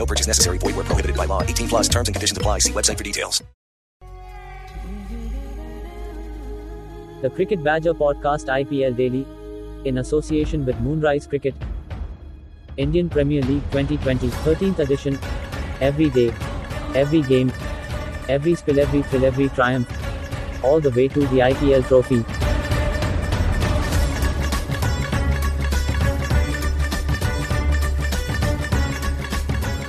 No purchase necessary. Void were prohibited by law. 18 plus terms and conditions apply. See website for details. The Cricket Badger Podcast IPL Daily, in association with Moonrise Cricket, Indian Premier League 2020 13th edition. Every day, every game, every spill, every thrill, every triumph, all the way to the IPL trophy.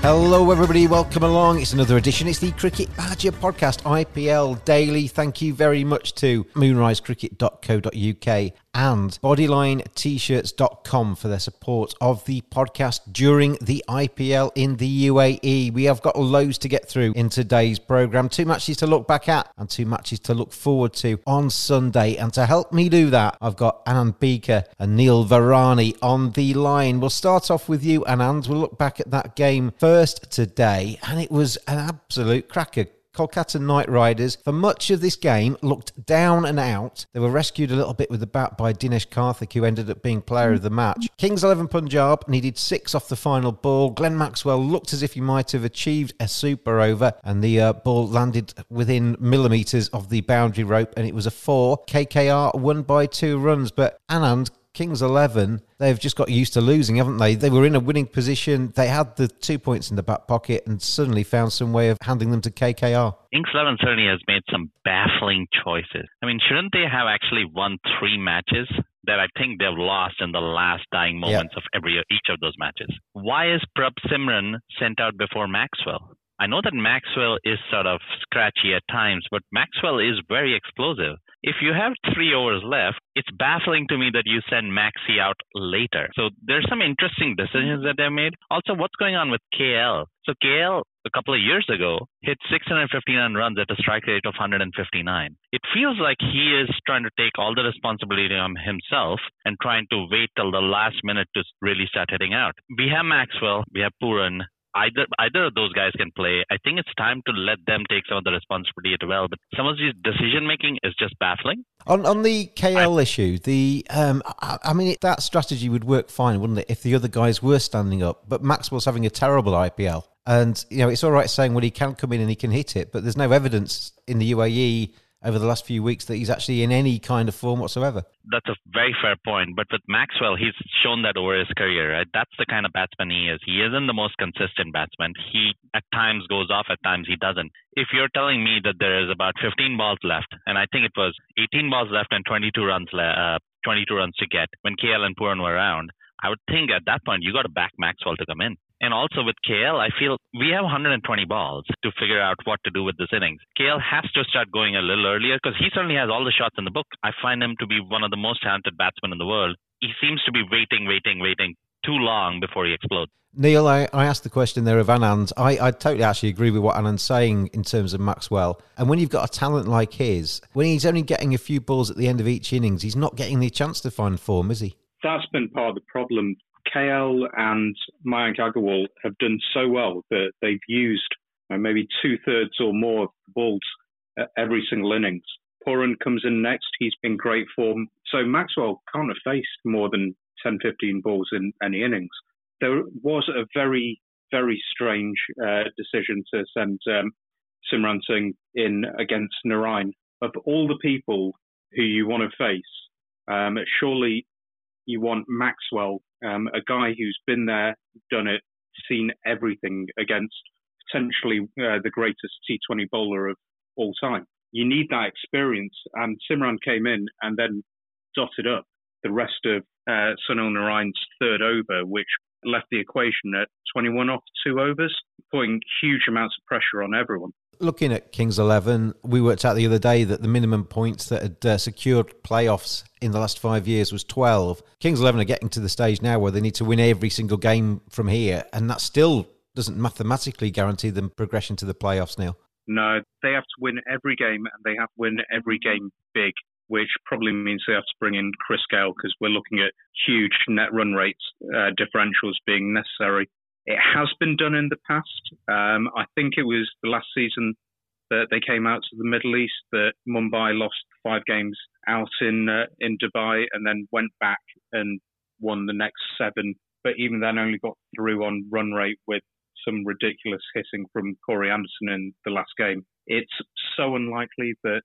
Hello, everybody. Welcome along. It's another edition. It's the Cricket Badger Podcast, IPL Daily. Thank you very much to moonrisecricket.co.uk and bodylinet-shirts.com for their support of the podcast during the IPL in the UAE. We have got loads to get through in today's program. Two matches to look back at and two matches to look forward to on Sunday. And to help me do that, I've got Anand Beaker and Neil Varani on the line. We'll start off with you, Anand. We'll look back at that game first today, and it was an absolute cracker. Kolkata Knight Riders, for much of this game, looked down and out. They were rescued a little bit with the bat by Dinesh Karthik, who ended up being player of the match. Kings 11 Punjab needed six off the final ball. Glenn Maxwell looked as if he might have achieved a super over, and the uh, ball landed within millimetres of the boundary rope, and it was a four. KKR won by two runs, but Anand, Kings 11, they've just got used to losing, haven't they? They were in a winning position. They had the two points in the back pocket and suddenly found some way of handing them to KKR. Kings 11 certainly has made some baffling choices. I mean, shouldn't they have actually won three matches that I think they've lost in the last dying moments of every each of those matches? Why is Prab Simran sent out before Maxwell? I know that Maxwell is sort of scratchy at times, but Maxwell is very explosive. If you have three overs left, it's baffling to me that you send Maxi out later. So there's some interesting decisions that they've made. Also, what's going on with KL? So KL a couple of years ago hit 659 runs at a strike rate of 159. It feels like he is trying to take all the responsibility on himself and trying to wait till the last minute to really start hitting out. We have Maxwell, we have Pooran, either either of those guys can play. I think it's time to let them take some of the responsibility as well. But some of these decision making is just baffling. On on the KL I, issue, the um, I, I mean it, that strategy would work fine, wouldn't it, if the other guys were standing up? But Maxwell's having a terrible IPL, and you know it's all right saying well he can come in and he can hit it, but there's no evidence in the UAE over the last few weeks that he's actually in any kind of form whatsoever. That's a very fair point. But with Maxwell, he's shown that over his career. Right? That's the kind of batsman he is. He isn't the most consistent batsman. He at times goes off, at times he doesn't. If you're telling me that there is about 15 balls left, and I think it was 18 balls left and 22 runs, le- uh, 22 runs to get when KL and Pooran were around, I would think at that point you got to back Maxwell to come in. And also with KL, I feel we have 120 balls to figure out what to do with this innings. KL has to start going a little earlier because he certainly has all the shots in the book. I find him to be one of the most talented batsmen in the world. He seems to be waiting, waiting, waiting too long before he explodes. Neil, I, I asked the question there of Anand. I, I totally actually agree with what Anand's saying in terms of Maxwell. And when you've got a talent like his, when he's only getting a few balls at the end of each innings, he's not getting the chance to find form, is he? That's been part of the problem KL and Mayank Agarwal have done so well that they've used and maybe two thirds or more of the balls every single innings. Pooran comes in next. He's been great form. So Maxwell can't have faced more than 10, 15 balls in any innings. There was a very, very strange uh, decision to send um, Simran Singh in against Narine. Of all the people who you want to face, um, surely you want Maxwell, um, a guy who's been there, done it, seen everything against potentially uh, the greatest T20 bowler of all time. You need that experience. And Simran came in and then dotted up the rest of uh, Sunil Narine's third over, which left the equation at 21 off two overs, putting huge amounts of pressure on everyone. Looking at Kings 11, we worked out the other day that the minimum points that had uh, secured playoffs in the last five years was 12. Kings 11 are getting to the stage now where they need to win every single game from here, and that still doesn't mathematically guarantee them progression to the playoffs now. No, they have to win every game, and they have to win every game big which probably means they have to bring in Chris Gayle because we're looking at huge net run rates uh, differentials being necessary. It has been done in the past. Um, I think it was the last season that they came out to the Middle East that Mumbai lost five games out in uh, in Dubai and then went back and won the next seven. But even then, only got through on run rate with some ridiculous hitting from Corey Anderson in the last game. It's so unlikely that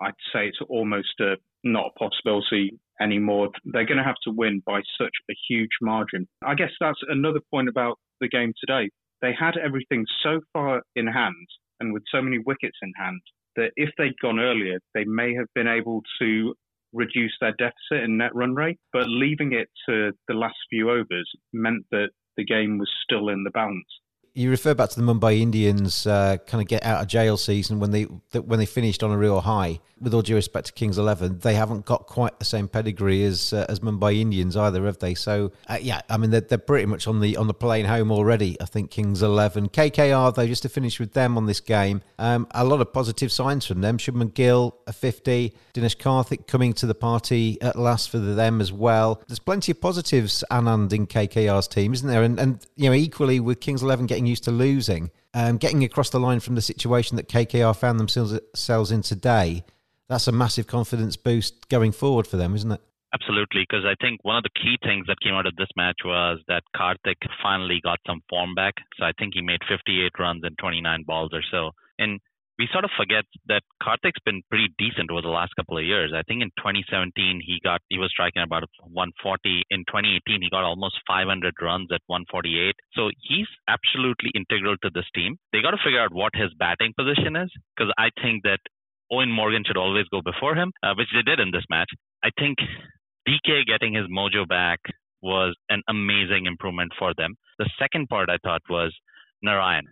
I'd say it's almost a, not a possibility anymore. They're going to have to win by such a huge margin. I guess that's another point about the game today. They had everything so far in hand and with so many wickets in hand that if they'd gone earlier, they may have been able to reduce their deficit in net run rate. But leaving it to the last few overs meant that the game was still in the balance you refer back to the Mumbai Indians uh, kind of get out of jail season when they when they finished on a real high. With all due respect to Kings Eleven, they haven't got quite the same pedigree as uh, as Mumbai Indians either, have they? So uh, yeah, I mean they're, they're pretty much on the on the plane home already. I think Kings Eleven, KKR though, just to finish with them on this game, um, a lot of positive signs from them. Shubman Gill a fifty, Dinesh Karthik coming to the party at last for them as well. There's plenty of positives, Anand in KKR's team, isn't there? And and you know equally with Kings Eleven getting used to losing, um, getting across the line from the situation that KKR found themselves in today, that's a massive confidence boost going forward for them, isn't it? Absolutely, because I think one of the key things that came out of this match was that Karthik finally got some form back. So I think he made 58 runs in 29 balls or so. And we sort of forget that Karthik's been pretty decent over the last couple of years. I think in 2017 he got he was striking about 140. In 2018 he got almost 500 runs at 148. So he's absolutely integral to this team. They got to figure out what his batting position is because I think that Eoin Morgan should always go before him, uh, which they did in this match. I think DK getting his mojo back was an amazing improvement for them. The second part I thought was Narine.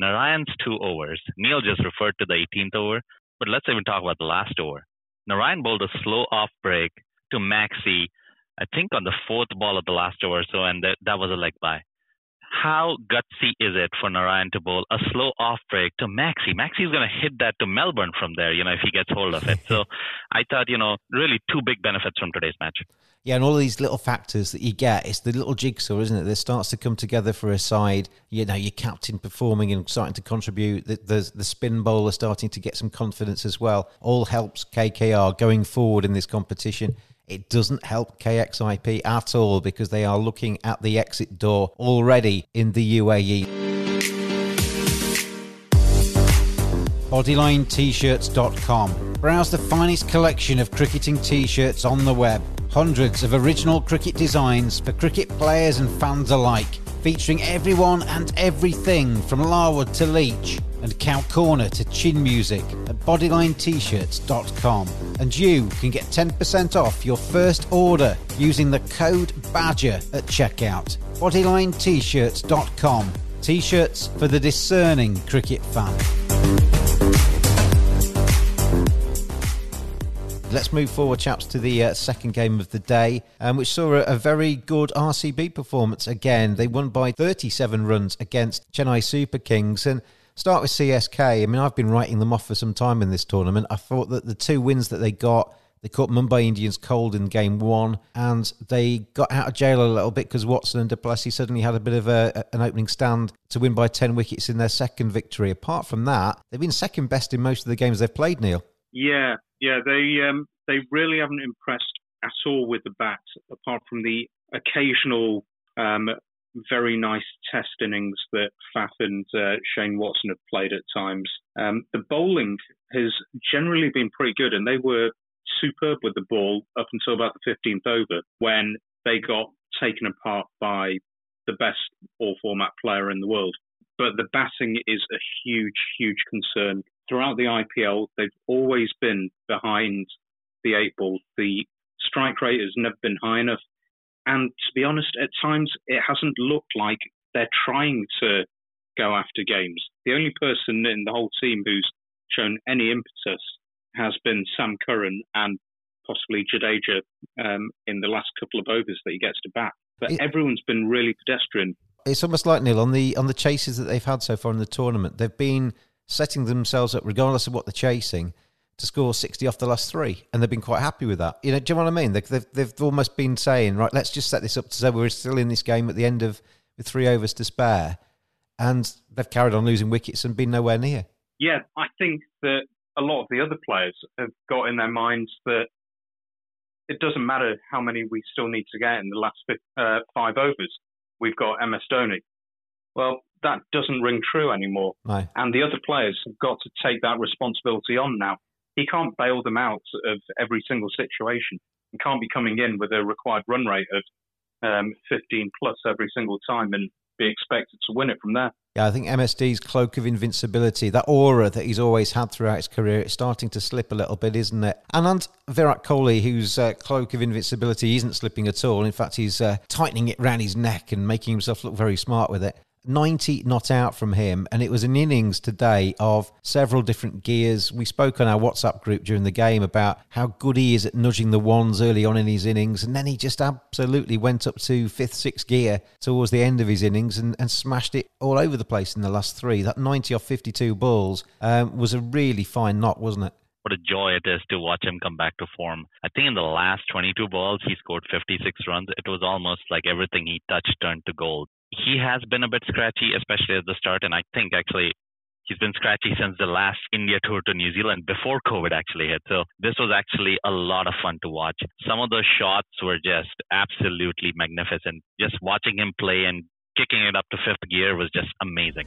Narine's two overs. Neil just referred to the 18th over, but let's even talk about the last over. Narine bowled a slow off break to Maxi, I think on the fourth ball of the last over, so and that, that was a leg by. How gutsy is it for Narine to bowl a slow off break to Maxi? Maxi's going to hit that to Melbourne from there, you know, if he gets hold of it. So I thought, you know, really two big benefits from today's match. Yeah, and all these little factors that you get, it's the little jigsaw, isn't it? That starts to come together for a side. You know, your captain performing and starting to contribute. The, the, the spin bowler starting to get some confidence as well. All helps KKR going forward in this competition. It doesn't help KXIP at all because they are looking at the exit door already in the UAE. BodylineT-shirts.com. Browse the finest collection of cricketing t-shirts on the web Hundreds of original cricket designs for cricket players and fans alike, featuring everyone and everything from Larwood to Leach and Cow Corner to Chin Music at bodylinet-shirts.com. And you can get 10% off your first order using the code BADGER at checkout. bodylinet-shirts.com. T-shirts for the discerning cricket fan. Let's move forward, chaps, to the uh, second game of the day, um, which saw a, a, very good RCB performance again. They won by 37 runs against Chennai Super Kings. And start with CSK. I mean, I've been writing them off for some time in this tournament. I thought that the two wins that they got They caught Mumbai Indians cold in game one, and they got out of jail a little bit because Watson and du Plessis suddenly had a bit of a, an opening stand to win by 10 wickets in their second victory. Apart from that, they've been second best in most of the games they've played, Neil. Yeah, yeah, they um, they really haven't impressed at all with the bat, apart from the occasional um, very nice test innings that Faf and uh, Shane Watson have played at times. Um, the bowling has generally been pretty good, and they were superb with the ball up until about the 15th over when they got taken apart by the best all format player in the world. But the batting is a huge, huge concern. Throughout the IPL, they've always been behind the eight ball. The strike rate has never been high enough. And to be honest, at times it hasn't looked like they're trying to go after games. The only person in the whole team who's shown any impetus has been Sam Curran and possibly Jadeja um, in the last couple of overs that he gets to bat. But it, everyone's been really pedestrian. It's almost like Neil on the on the chases that they've had so far in the tournament. They've been setting themselves up, regardless of what they're chasing, to score 60 off the last three, and they've been quite happy with that. You know, do you know what I mean? They've, they've, they've almost been saying, right, let's just set this up to say we're still in this game at the end of with three overs to spare, and they've carried on losing wickets and been nowhere near. Yeah, I think that a lot of the other players have got in their minds that it doesn't matter how many we still need to get in the last uh, five overs. We've got MS Dhoni. Well, that doesn't ring true anymore. No. And the other players have got to take that responsibility on now. He can't bail them out of every single situation. He can't be coming in with a required run rate of um, 15 plus every single time and be expected to win it from there. Yeah, I think MSD's cloak of invincibility, that aura that he's always had throughout his career, it's starting to slip a little bit, isn't it? And, and Virat Kohli, whose uh, cloak of invincibility isn't slipping at all. In fact, he's uh, tightening it around his neck and making himself look very smart with it. 90 not out from him, and it was an innings today of several different gears. We spoke on our WhatsApp group during the game about how good he is at nudging the ones early on in his innings, and then he just absolutely went up to fifth, sixth gear towards the end of his innings and, and smashed it all over the place in the last three. That 90 off 52 balls um, was a really fine knock, wasn't it? what a joy it is to watch him come back to form. I think in the last 22 balls, he scored 56 runs. It was almost like everything he touched turned to gold he has been a bit scratchy, especially at the start. And I think actually he's been scratchy since the last India tour to New Zealand before COVID actually hit. So this was actually a lot of fun to watch. Some of the shots were just absolutely magnificent. Just watching him play and kicking it up to fifth gear was just amazing.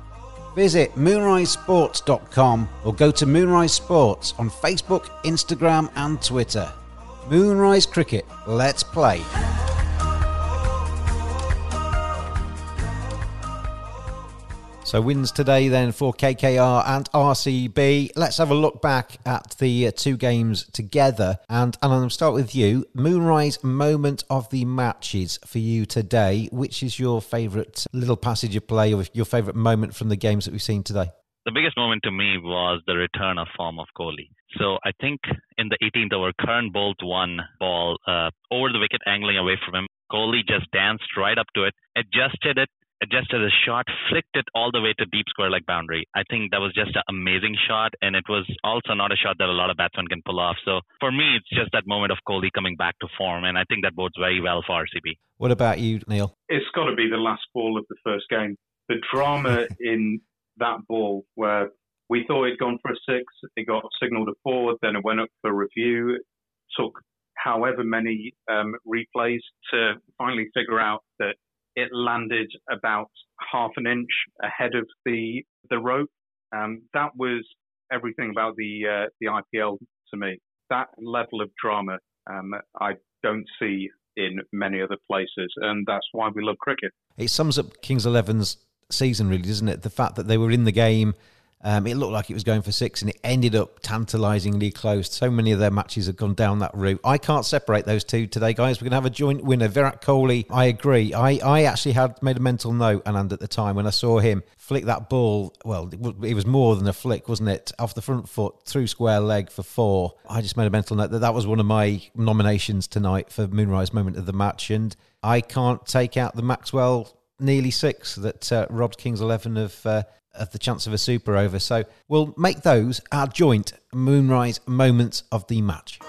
Visit moonrisesports.com or go to Moonrise Sports on Facebook, Instagram, and Twitter. Moonrise Cricket, let's play. So wins today then for KKR and RCB. Let's have a look back at the uh, two games together. And, and I'll start with you. Moonrise moment of the matches for you today. Which is your favourite little passage of play or your favourite moment from the games that we've seen today? The biggest moment to me was the return of form of Kohli. So I think in the 18th over, Curran bowled one ball uh, over the wicket, angling away from him. Kohli just danced right up to it, adjusted it, adjusted a shot, flicked it all the way to deep square leg boundary. I think that was just an amazing shot, and it was also not a shot that a lot of batsmen can pull off. So for me, it's just that moment of Kohli coming back to form, and I think that bodes very well for RCB. What about you, Neil? It's got to be the last ball of the first game. The drama in that ball where we thought it'd gone for a six, it got signalled a four, then it went up for review. It took however many um, replays to finally figure out that it landed about half an inch ahead of the the rope. Um, that was everything about the uh, the IPL to me. That level of drama um, I don't see in many other places, and that's why we love cricket. It sums up Kings 11's season, really, doesn't it? The fact that they were in the game Um, it looked like it was going for six, and it ended up tantalisingly close. So many of their matches have gone down that route. I can't separate those two today, guys. We're going to have a joint winner. Virat Kohli, I agree. I, I actually had made a mental note, and at the time when I saw him flick that ball, well, it was more than a flick, wasn't it? Off the front foot, through square leg for four. I just made a mental note that that was one of my nominations tonight for Moonrise Moment of the Match, and I can't take out the Maxwell nearly six that uh, robbed Kings 11 of uh, of the chance of a super over. So we'll make those our joint Moonrise moments of the match.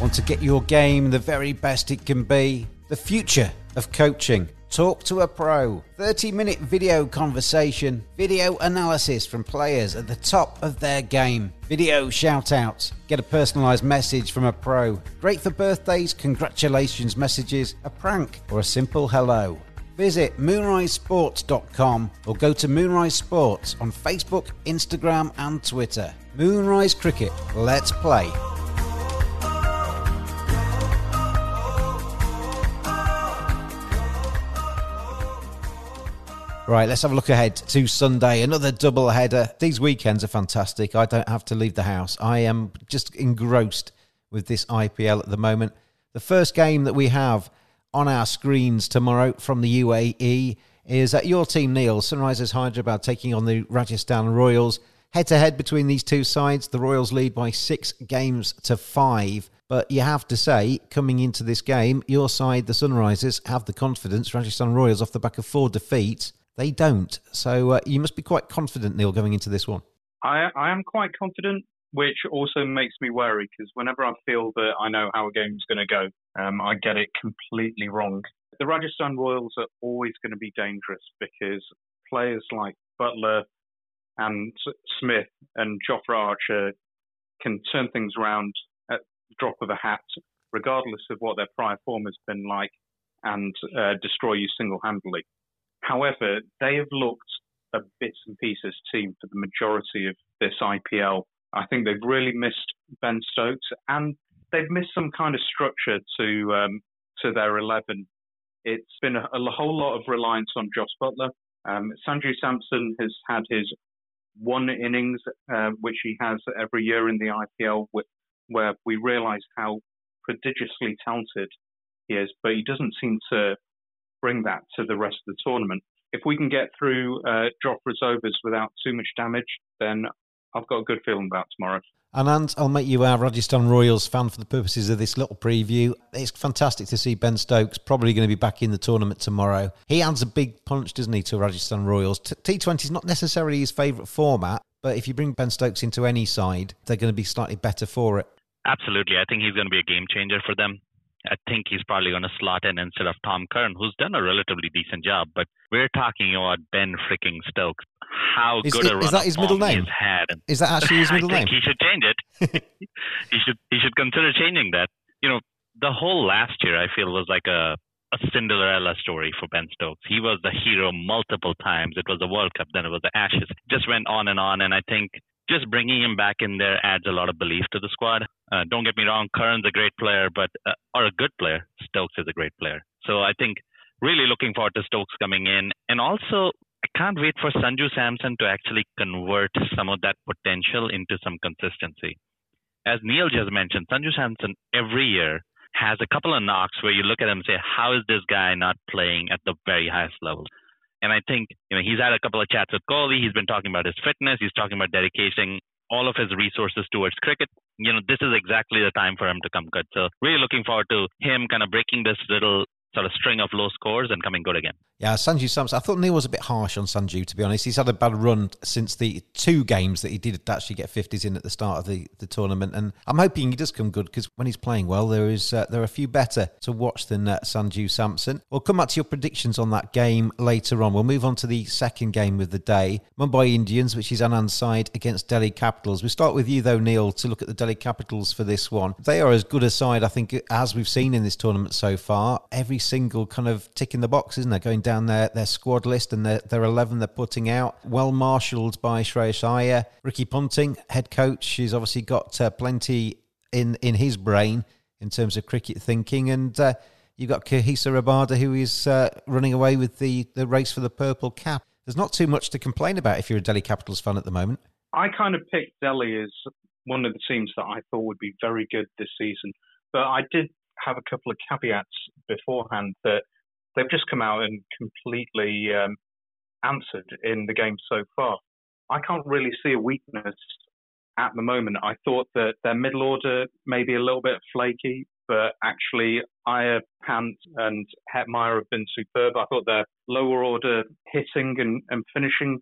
Want to get your game the very best it can be? The future of coaching. Talk to a pro. 30 minute video conversation, video analysis from players at the top of their game, video shout outs, get a personalised message from a pro. Great for birthdays, congratulations messages, a prank, or a simple hello. Visit moonrisesports.com or go to Moonrise Sports on Facebook, Instagram, and Twitter. Moonrise Cricket, let's play. Right, let's have a look ahead to Sunday. Another double header. These weekends are fantastic. I don't have to leave the house. I am just engrossed with this IPL at the moment. The first game that we have on our screens tomorrow from the UAE is that your team, Neil. Sunrisers Hyderabad taking on the Rajasthan Royals. Head to head between these two sides, the Royals lead by six games to five. But you have to say, coming into this game, your side, the Sunrisers, have the confidence. Rajasthan Royals, off the back of four defeats, they don't. So uh, you must be quite confident, Neil, going into this one. I, I am quite confident, which also makes me worry because whenever I feel that I know how a game's going to go, um, I get it completely wrong. The Rajasthan Royals are always going to be dangerous because players like Buttler and Smith and Jofra Archer can turn things around at the drop of a hat, regardless of what their prior form has been like, and uh, destroy you single handedly. However, they have looked a bits and pieces team for the majority of this IPL. I think they've really missed Ben Stokes and they've missed some kind of structure to um, to their eleven. It's been a, a, whole lot of reliance on Jos Buttler. Um, Sanju Samson has had his one innings, uh, which he has every year in the IPL, with, where we realise how prodigiously talented he is, but he doesn't seem to bring that to the rest of the tournament. If we can get through uh, Jofra's overs without too much damage, then I've got a good feeling about tomorrow. Anand, I'll make you our Rajasthan Royals fan for the purposes of this little preview. It's fantastic to see Ben Stokes probably going to be back in the tournament tomorrow. He adds a big punch, doesn't he, to Rajasthan Royals? T20 is not necessarily his favourite format, but if you bring Ben Stokes into any side, they're going to be slightly better for it. Absolutely. I think he's going to be a game changer for them. I think he's probably going to slot in instead of Tom Curran, who's done a relatively decent job. But we're talking about Ben freaking Stokes. How is, good is, a run is that his middle name? He's had. Is that actually his middle I name? think he should change it. he should he should consider changing that. You know, the whole last year I feel was like a a Cinderella story for Ben Stokes. He was the hero multiple times. It was the World Cup, then it was the Ashes. Just went on and on, and I think just bringing him back in there adds a lot of belief to the squad. Uh, don't get me wrong, Curran's a great player, but uh, or a good player. Stokes is a great player. So I think really looking forward to Stokes coming in, and also I can't wait for Sanju Samson to actually convert some of that potential into some consistency. As Neil just mentioned, Sanju Samson every year has a couple of knocks where you look at him and say, how is this guy not playing at the very highest level? And I think, you know, he's had a couple of chats with Kohli. He's been talking about his fitness. He's talking about dedicating all of his resources towards cricket. You know, this is exactly the time for him to come good. So really looking forward to him kind of breaking this little sort of string of low scores and coming good again. Yeah, Sanju Samson. I thought Neil was a bit harsh on Sanju, to be honest. He's had a bad run since the two games that he did actually get 50s in at the start of the, the tournament. And I'm hoping he does come good because when he's playing well, there is uh, there are a few better to watch than uh, Sanju Samson. We'll come back to your predictions on that game later on. We'll move on to the second game of the day Mumbai Indians, which is Anand's side against Delhi Capitals. We start with you, though, Neil, to look at the Delhi Capitals for this one. They are as good a side, I think, as we've seen in this tournament so far. Every single kind of tick in the box, isn't there? Going down their, their squad list and their, their 11 they're putting out. Well marshalled by Shreyas Iyer. Ricky Ponting, head coach, he's obviously got uh, plenty in, in his brain in terms of cricket thinking. And uh, You've got Kagiso Rabada, who is uh, running away with the, the race for the purple cap. There's not too much to complain about if you're a Delhi Capitals fan at the moment. I kind of picked Delhi as one of the teams that I thought would be very good this season, but I did have a couple of caveats beforehand that they've just come out and completely um, answered in the game so far. I can't really see a weakness at the moment. I thought that their middle order may be a little bit flaky, but actually Iyer, Pant, and Hetmyer have been superb. I thought their lower order hitting and, and finishing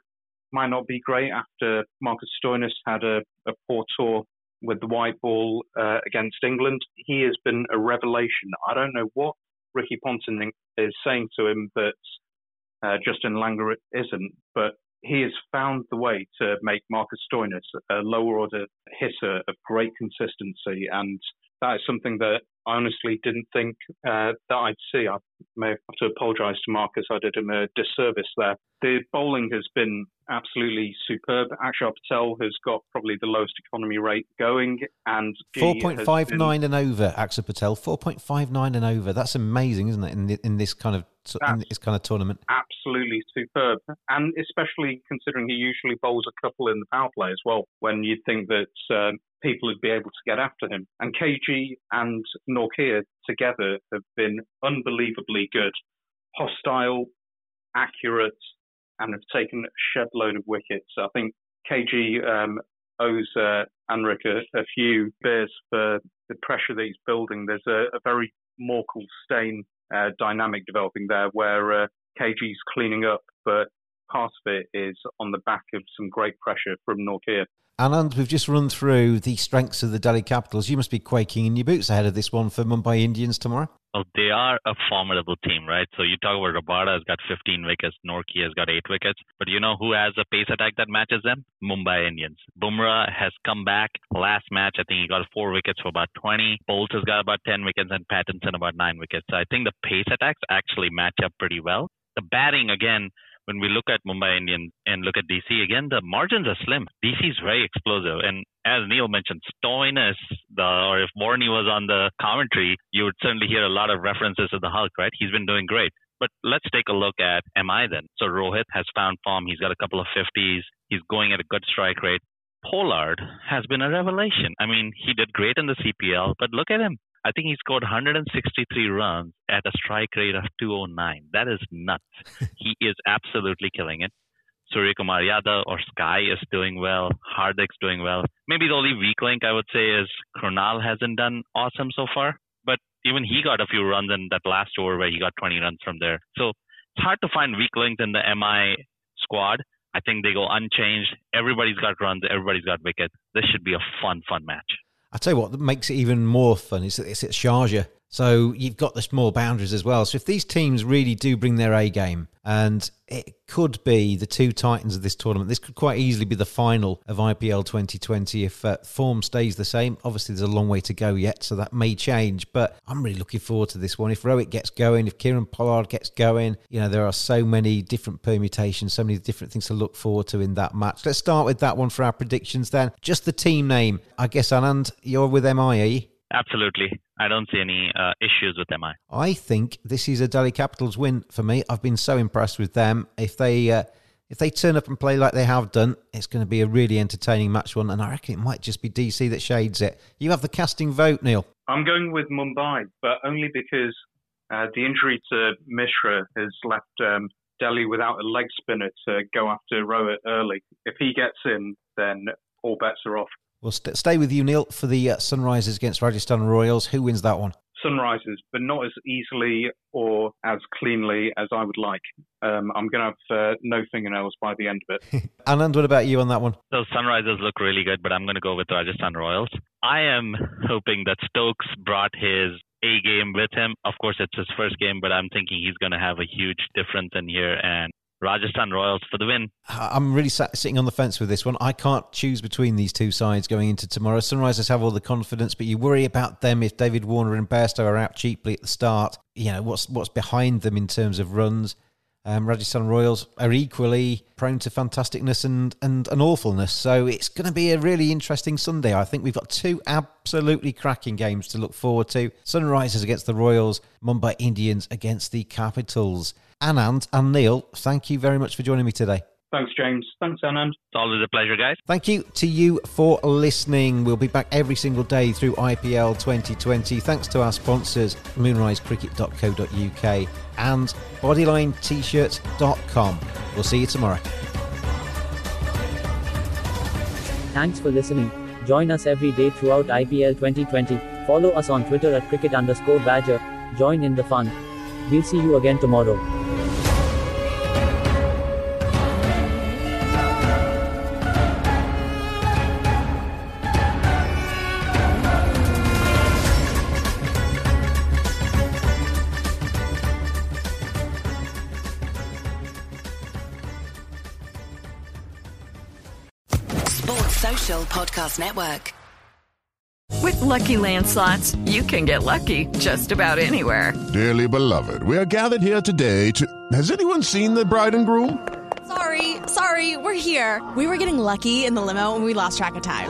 might not be great after Marcus Stoinis had a, a poor tour with the white ball uh, against England. He has been a revelation. I don't know what Ricky Ponting is saying to him that uh, Justin Langer isn't, but he has found the way to make Marcus Stoinis a lower order hitter of great consistency, and that is something that I honestly didn't think uh, that I'd see. I may have to apologise to Marcus. I did him a disservice there. The bowling has been absolutely superb. Akshar Patel has got probably the lowest economy rate going, and four point five nine and over. Akshar Patel, four point five nine and over. That's amazing, isn't it? In the, in this kind of in this kind of tournament, absolutely superb, and especially considering he usually bowls a couple in the power play as well. When you'd think that uh, people would be able to get after him, and KG and Nortje together have been unbelievably good, hostile, accurate, and have taken a shed load of wickets. I think KG um, owes uh, a, a, few beers for the pressure that he's building. There's a, a very Morkel Steyn uh, dynamic developing there where uh, KG's cleaning up, but part of it is on the back of some great pressure from Nortje. Anand, we've just run through the strengths of the Delhi Capitals. You must be quaking in your boots ahead of this one for Mumbai Indians tomorrow. Well, they are a formidable team, right? So you talk about Rabada has got 15 wickets, Nortje has got 8 wickets. But you know who has a pace attack that matches them? Mumbai Indians. Bumrah has come back. Last match, I think he got 4 wickets for about 20. Bolt has got about 10 wickets and Pattinson about 9 wickets. So I think the pace attacks actually match up pretty well. The batting, again, when we look at Mumbai Indians and look at DC again, the margins are slim. DC is very explosive, and as Neil mentioned, Stoinis, the or if Warney was on the commentary, you would certainly hear a lot of references to the Hulk, right? He's been doing great. But let's take a look at MI then. So Rohit has found form. He's got a couple of 50s. He's going at a good strike rate. Pollard has been a revelation. I mean, he did great in the CPL, but look at him. I think he scored 163 runs at a strike rate of 209. That is nuts. he is absolutely killing it. Suryakumar Yadav or Sky is doing well. Hardik's doing well. Maybe the only weak link I would say is Krunal hasn't done awesome so far, but even he got a few runs in that last over where he got 20 runs from there. So it's hard to find weak links in the MI squad. I think they go unchanged. Everybody's got runs. Everybody's got wickets. This should be a fun, fun match. I tell you what, that makes it even more fun is it's at Sharjah. So you've got the small boundaries as well. So if these teams really do bring their A game, and it could be the two titans of this tournament, this could quite easily be the final of IPL 2020 if uh, form stays the same. Obviously, there's a long way to go yet, so that may change. But I'm really looking forward to this one. If Rohit gets going, if Kieron Pollard gets going, you know there are so many different permutations, so many different things to look forward to in that match. Let's start with that one for our predictions. Then, just the team name. I guess Anand, you're with MIE. Absolutely. I don't see any uh, issues with MI. I think this is a Delhi Capitals win for me. I've been so impressed with them. If they uh, if they turn up and play like they have done, it's going to be a really entertaining match one. And I reckon it might just be DC that shades it. You have the casting vote, Neil. I'm going with Mumbai, but only because uh, the injury to Mishra has left um, Delhi without a leg spinner to go after Rohit early. If he gets in, then all bets are off. We'll st- stay with you, Neil, for the uh, Sunrisers against Rajasthan Royals. Who wins that one? Sunrisers, but not as easily or as cleanly as I would like. Um, I'm going to have uh, no fingernails by the end of it. Anand, what about you on that one? So Sunrisers look really good, but I'm going to go with Rajasthan Royals. I am hoping that Stokes brought his A game with him. Of course, it's his first game, but I'm thinking he's going to have a huge difference in here and Rajasthan Royals for the win. I'm really sat, sitting on the fence with this one. I can't choose between these two sides going into tomorrow. Sunrisers have all the confidence, but you worry about them if David Warner and Bairstow are out cheaply at the start. You know what's what's behind them in terms of runs. um, Rajasthan Royals are equally prone to fantasticness and, and, and awfulness. So it's going to be a really interesting Sunday. I think we've got two absolutely cracking games to look forward to Sunrisers against the Royals, Mumbai Indians against the Capitals. Anand and Neil, thank you very much for joining me today. Thanks, James. Thanks, Anand. It's always a pleasure, guys. Thank you to you for listening. We'll be back every single day through IPL 2020. Thanks to our sponsors, moonrisecricket.co.uk and bodylinet-shirts.com. We'll see you tomorrow. Thanks for listening. Join us every day throughout IPL 2020. Follow us on Twitter at cricket underscore badger. Join in the fun. We'll see you again tomorrow. Sports Social Podcast Network. With Lucky Land slots, you can get lucky just about anywhere. Dearly beloved, we are gathered here today to. Has anyone seen the bride and groom? Sorry, sorry, we're here. We were getting lucky in the limo and we lost track of time.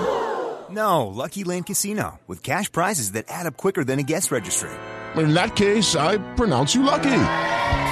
No, Lucky Land Casino, with cash prizes that add up quicker than a guest registry. In that case, I pronounce you lucky.